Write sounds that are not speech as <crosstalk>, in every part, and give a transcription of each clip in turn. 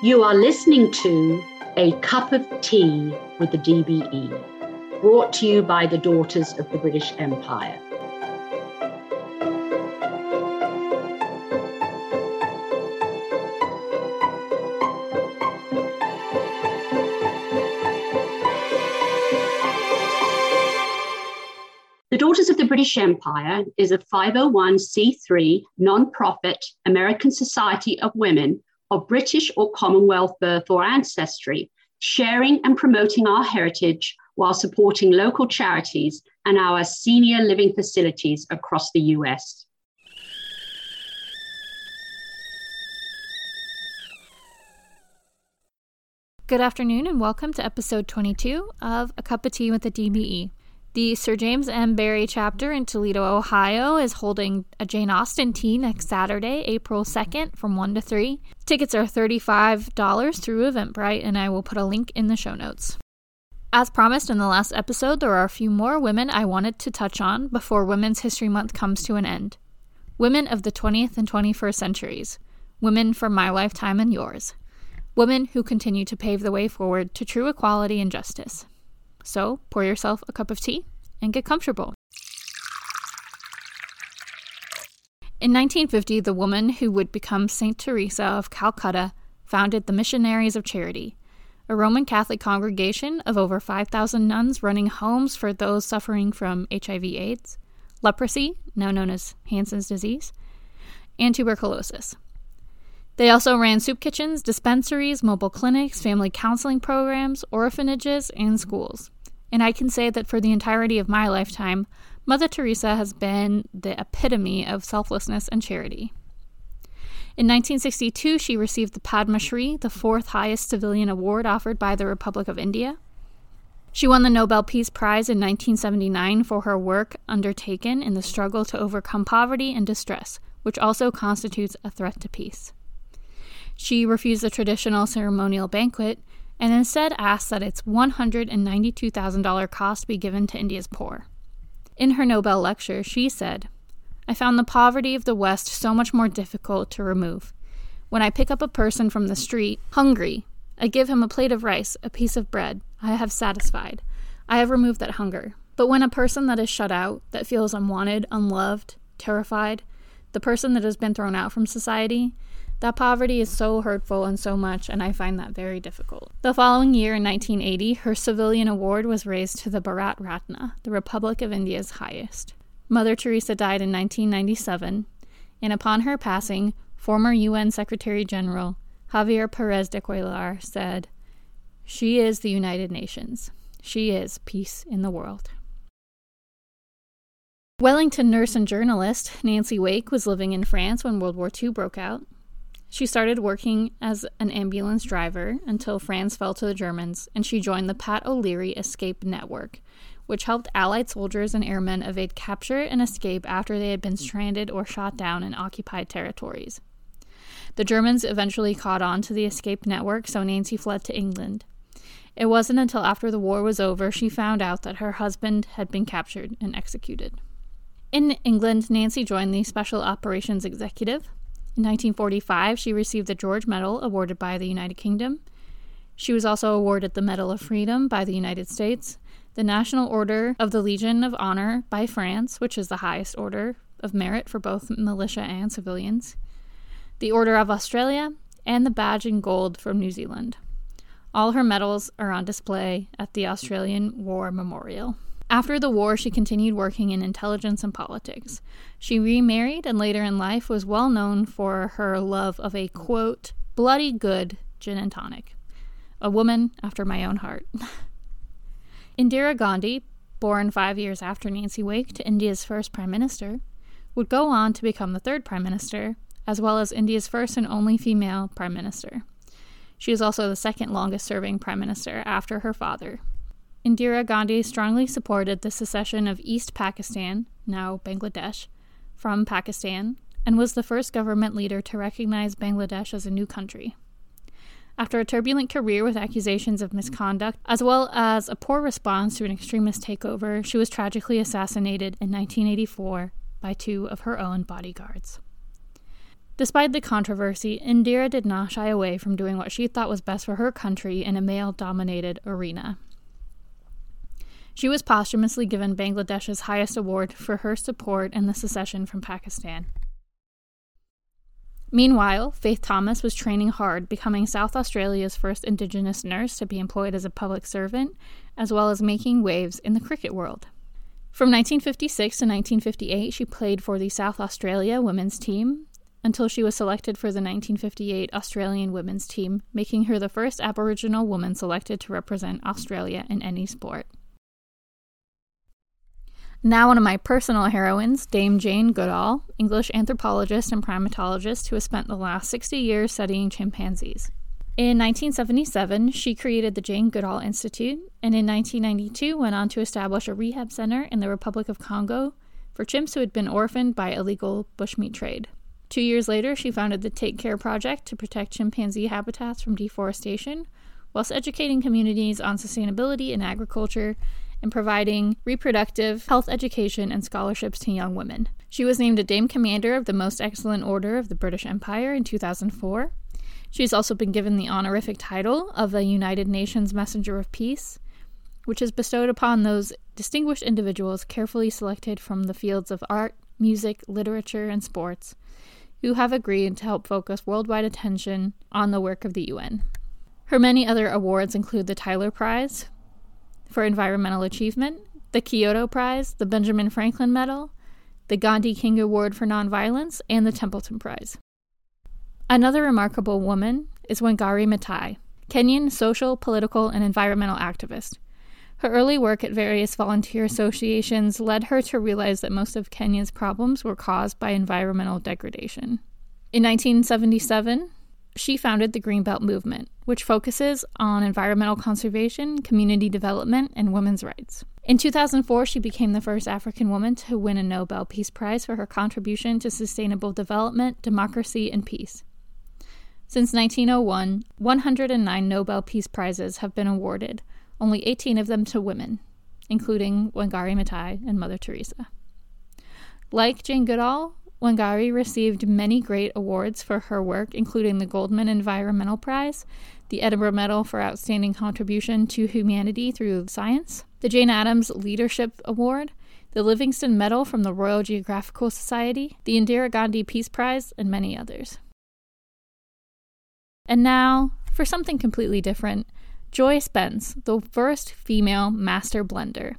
You are listening to A Cup of Tea with the DBE, brought to you by the Daughters of the British Empire. The Daughters of the British Empire is a 501c3 non-profit American Society of Women of British or Commonwealth birth or ancestry, sharing and promoting our heritage while supporting local charities and our senior living facilities across the US. Good afternoon and welcome to episode 22 of A Cup of Tea with the DBE. The Sir James M. Barrie chapter in Toledo, Ohio is holding a Jane Austen tea next Saturday, April 2nd from 1 to 3. Tickets are $35 through Eventbrite, and I will put a link in the show notes. As promised in the last episode, there are a few more women I wanted to touch on before Women's History Month comes to an end. Women of the 20th and 21st centuries. Women from my lifetime and yours. Women who continue to pave the way forward to true equality and justice. So pour yourself a cup of tea and get comfortable. In 1950, the woman who would become St. Teresa of Calcutta founded the Missionaries of Charity, a Roman Catholic congregation of over 5,000 nuns running homes for those suffering from HIV/AIDS, leprosy, now known as Hansen's disease, and tuberculosis. They also ran soup kitchens, dispensaries, mobile clinics, family counseling programs, orphanages, and schools. And I can say that for the entirety of my lifetime, Mother Teresa has been the epitome of selflessness and charity. In 1962, she received the Padma Shri, the fourth highest civilian award offered by the Republic of India. She won the Nobel Peace Prize in 1979 for her work undertaken in the struggle to overcome poverty and distress, which also constitutes a threat to peace. She refused the traditional ceremonial banquet and instead asked that its $192,000 cost be given to India's poor. In her Nobel lecture, she said, I found the poverty of the West so much more difficult to remove. When I pick up a person from the street, hungry, I give him a plate of rice, a piece of bread. I have satisfied. I have removed that hunger. But when a person that is shut out, that feels unwanted, unloved, terrified, the person that has been thrown out from society, that poverty is so hurtful and so much, and I find that very difficult. The following year, in 1980, her civilian award was raised to the Bharat Ratna, the Republic of India's highest. Mother Teresa died in 1997, and upon her passing, former UN Secretary General Javier Perez de Cuellar said, She is the United Nations. She is peace in the world. Wellington nurse and journalist Nancy Wake was living in France when World War II broke out. She started working as an ambulance driver until France fell to the Germans, and she joined the Pat O'Leary Escape Network, which helped Allied soldiers and airmen evade capture and escape after they had been stranded or shot down in occupied territories. The Germans eventually caught on to the escape network, so Nancy fled to England. It wasn't until after the war was over she found out that her husband had been captured and executed. In England, Nancy joined the Special Operations Executive, in 1945, she received the George Medal awarded by the United Kingdom. She was also awarded the Medal of Freedom by the United States, the National Order of the Legion of Honor by France, which is the highest order of merit for both militia and civilians, the Order of Australia, and the Badge in Gold from New Zealand. All her medals are on display at the Australian War Memorial. After the war, she continued working in intelligence and politics. She remarried and later in life was well known for her love of a quote, bloody good gin and tonic. A woman after my own heart. <laughs> Indira Gandhi, born five years after Nancy Wake to India's first prime minister, would go on to become the third prime minister, as well as India's first and only female prime minister. She is also the second longest serving prime minister after her father, Indira Gandhi strongly supported the secession of East Pakistan, now Bangladesh, from Pakistan, and was the first government leader to recognize Bangladesh as a new country. After a turbulent career with accusations of misconduct, as well as a poor response to an extremist takeover, she was tragically assassinated in 1984 by two of her own bodyguards. Despite the controversy, Indira did not shy away from doing what she thought was best for her country in a male dominated arena. She was posthumously given Bangladesh's highest award for her support in the secession from Pakistan. Meanwhile, Faith Thomas was training hard, becoming South Australia's first Indigenous nurse to be employed as a public servant, as well as making waves in the cricket world. From 1956 to 1958, she played for the South Australia women's team until she was selected for the 1958 Australian women's team, making her the first Aboriginal woman selected to represent Australia in any sport. Now, one of my personal heroines, Dame Jane Goodall, English anthropologist and primatologist who has spent the last 60 years studying chimpanzees. In 1977, she created the Jane Goodall Institute, and in 1992 went on to establish a rehab center in the Republic of Congo for chimps who had been orphaned by illegal bushmeat trade. Two years later, she founded the TACARE Project to protect chimpanzee habitats from deforestation, whilst educating communities on sustainability in agriculture and providing reproductive health education and scholarships to young women. She was named a Dame Commander of the Most Excellent Order of the British Empire in 2004. She has also been given the honorific title of a United Nations Messenger of Peace, which is bestowed upon those distinguished individuals carefully selected from the fields of art, music, literature, and sports who have agreed to help focus worldwide attention on the work of the UN. Her many other awards include the Tyler Prize, for environmental achievement, the Kyoto Prize, the Benjamin Franklin Medal, the Gandhi King Award for Nonviolence, and the Templeton Prize. Another remarkable woman is Wangari Maathai, Kenyan social, political, and environmental activist. Her early work at various volunteer associations led her to realize that most of Kenya's problems were caused by environmental degradation. In 1977, she founded the Greenbelt Movement, which focuses on environmental conservation, community development, and women's rights. In 2004, she became the first African woman to win a Nobel Peace Prize for her contribution to sustainable development, democracy, and peace. Since 1901, 109 Nobel Peace Prizes have been awarded, only 18 of them to women, including Wangari Maathai and Mother Teresa. Like Jane Goodall, Wangari received many great awards for her work, including the Goldman Environmental Prize, the Edinburgh Medal for Outstanding Contribution to Humanity Through Science, the Jane Addams Leadership Award, the Livingstone Medal from the Royal Geographical Society, the Indira Gandhi Peace Prize, and many others. And now, for something completely different, Joy Spence, the first female master blender.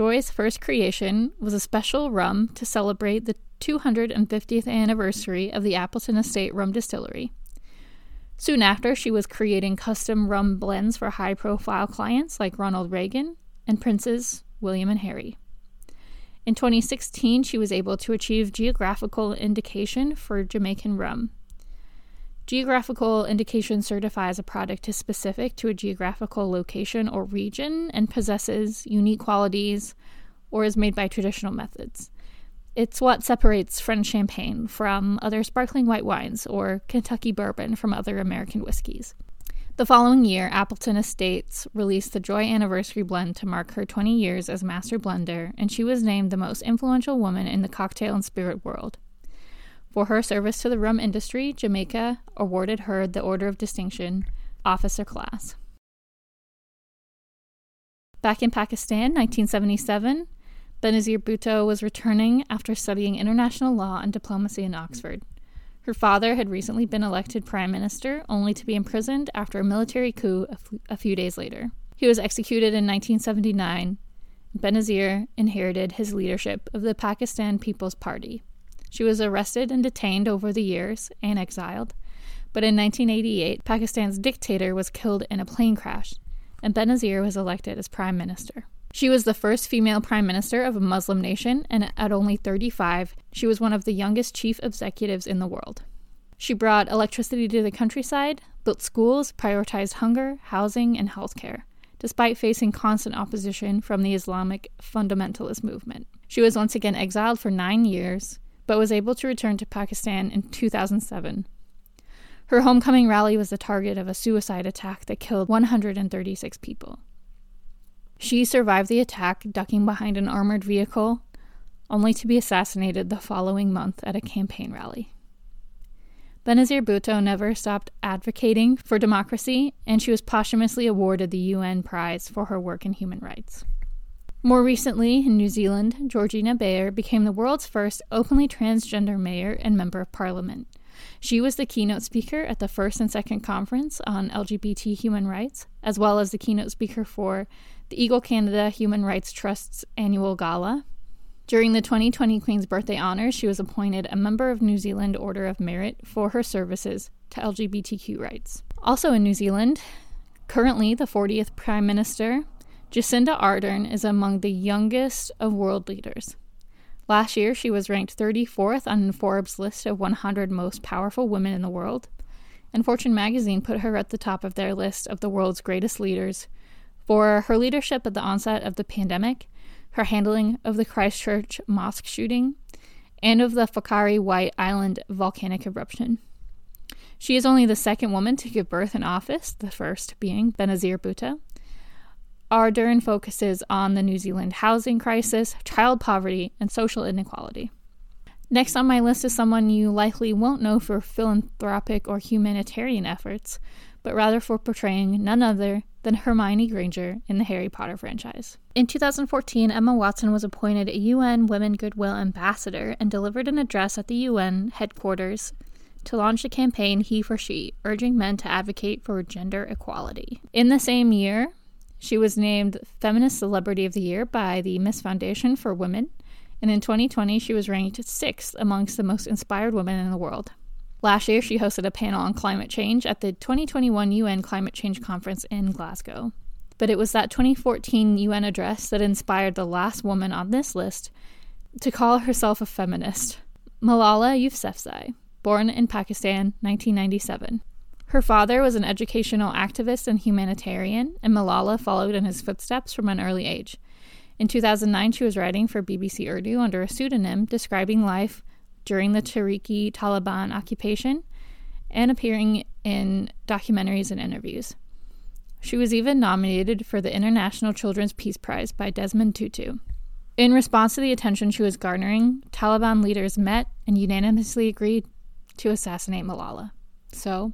Joy's first creation was a special rum to celebrate the 250th anniversary of the Appleton Estate Rum Distillery. Soon after, she was creating custom rum blends for high profile clients like Ronald Reagan and Princes William and Harry. In 2016, she was able to achieve geographical indication for Jamaican rum. Geographical indication certifies a product is specific to a geographical location or region and possesses unique qualities or is made by traditional methods. It's what separates French champagne from other sparkling white wines or Kentucky bourbon from other American whiskeys. The following year, Appleton Estates released the Joy Anniversary Blend to mark her 20 years as master blender, and she was named the most influential woman in the cocktail and spirit world. For her service to the rum industry, Jamaica awarded her the Order of Distinction, Officer Class. Back in Pakistan, 1977, Benazir Bhutto was returning after studying international law and diplomacy in Oxford. Her father had recently been elected prime minister, only to be imprisoned after a military coup a, f- a few days later. He was executed in 1979. Benazir inherited his leadership of the Pakistan People's Party. She was arrested and detained over the years and exiled. But in 1988, Pakistan's dictator was killed in a plane crash, and Benazir was elected as prime minister. She was the first female prime minister of a Muslim nation, and at only 35, she was one of the youngest chief executives in the world. She brought electricity to the countryside, built schools, prioritized hunger, housing, and healthcare, despite facing constant opposition from the Islamic fundamentalist movement. She was once again exiled for nine years, but was able to return to Pakistan in 2007. Her homecoming rally was the target of a suicide attack that killed 136 people. She survived the attack, ducking behind an armored vehicle, only to be assassinated the following month at a campaign rally. Benazir Bhutto never stopped advocating for democracy, and she was posthumously awarded the UN Prize for her work in human rights. More recently, in New Zealand, Georgina Beyer became the world's first openly transgender mayor and member of parliament. She was the keynote speaker at the first and second conference on LGBT human rights, as well as the keynote speaker for the Egale Canada Human Rights Trust's annual gala. During the 2020 Queen's Birthday Honours, she was appointed a member of New Zealand Order of Merit for her services to LGBTQ rights. Also in New Zealand, currently the 40th Prime Minister, Jacinda Ardern, is among the youngest of world leaders. Last year, she was ranked 34th on Forbes' list of 100 most powerful women in the world, and Fortune magazine put her at the top of their list of the world's greatest leaders for her leadership at the onset of the pandemic, her handling of the Christchurch mosque shooting, and of the Whakaari White Island volcanic eruption. She is only the second woman to give birth in office, the first being Benazir Bhutto. Ardern focuses on the New Zealand housing crisis, child poverty, and social inequality. Next on my list is someone you likely won't know for philanthropic or humanitarian efforts, but rather for portraying none other than Hermione Granger in the Harry Potter franchise. In 2014, Emma Watson was appointed a UN Women Goodwill Ambassador and delivered an address at the UN headquarters to launch the campaign He for She, urging men to advocate for gender equality. In the same year, she was named Feminist Celebrity of the Year by the Ms. Foundation for Women, and in 2020 she was ranked sixth amongst the most inspired women in the world. Last year, she hosted a panel on climate change at the 2021 UN Climate Change Conference in Glasgow. But it was that 2014 UN address that inspired the last woman on this list to call herself a feminist Malala Yousafzai, born in Pakistan, 1997. Her father was an educational activist and humanitarian, and Malala followed in his footsteps from an early age. In 2009, she was writing for BBC Urdu under a pseudonym, describing life during the Tehrik Taliban occupation and appearing in documentaries and interviews. She was even nominated for the International Children's Peace Prize by Desmond Tutu. In response to the attention she was garnering, Taliban leaders met and unanimously agreed to assassinate Malala. So,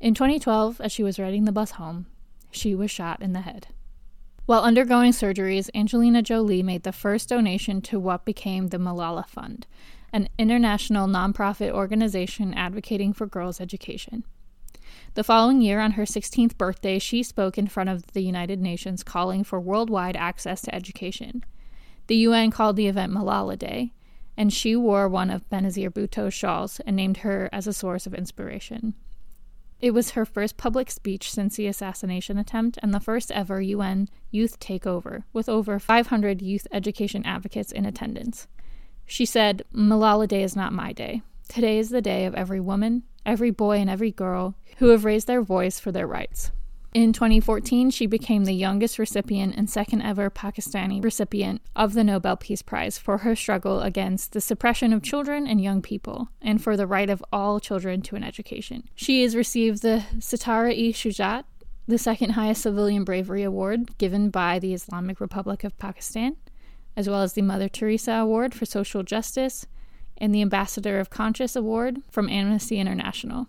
in 2012, as she was riding the bus home, she was shot in the head. While undergoing surgeries, Angelina Jolie made the first donation to what became the Malala Fund, an international nonprofit organization advocating for girls' education. The following year, on her 16th birthday, she spoke in front of the United Nations calling for worldwide access to education. The UN called the event Malala Day, and she wore one of Benazir Bhutto's shawls and named her as a source of inspiration. It was her first public speech since the assassination attempt and the first ever UN youth takeover, with over 500 youth education advocates in attendance. She said, Malala Day is not my day. Today is the day of every woman, every boy, and every girl who have raised their voice for their rights. In 2014, she became the youngest recipient and second ever Pakistani recipient of the Nobel Peace Prize for her struggle against the suppression of children and young people and for the right of all children to an education. She has received the Sitara-e Shujaat, the second highest civilian bravery award given by the Islamic Republic of Pakistan, as well as the Mother Teresa Award for Social Justice and the Ambassador of Conscience Award from Amnesty International.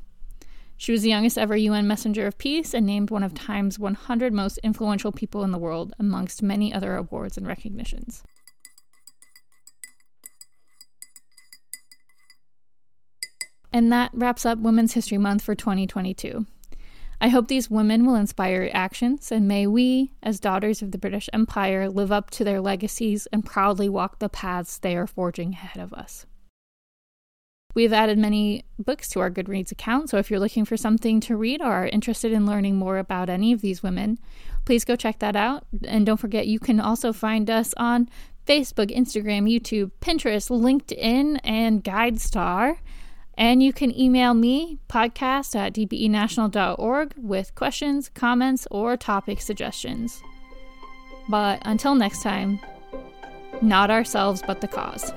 She was the youngest ever UN Messenger of Peace and named one of Time's 100 most influential people in the world, amongst many other awards and recognitions. And that wraps up Women's History Month for 2022. I hope these women will inspire actions, and may we, as daughters of the British Empire, live up to their legacies and proudly walk the paths they are forging ahead of us. We've added many books to our Goodreads account, so if you're looking for something to read or are interested in learning more about any of these women, please go check that out. And don't forget, you can also find us on Facebook, Instagram, YouTube, Pinterest, LinkedIn, and GuideStar. And you can email me, podcast at dbenational.org, with questions, comments, or topic suggestions. But until next time, not ourselves, but the cause.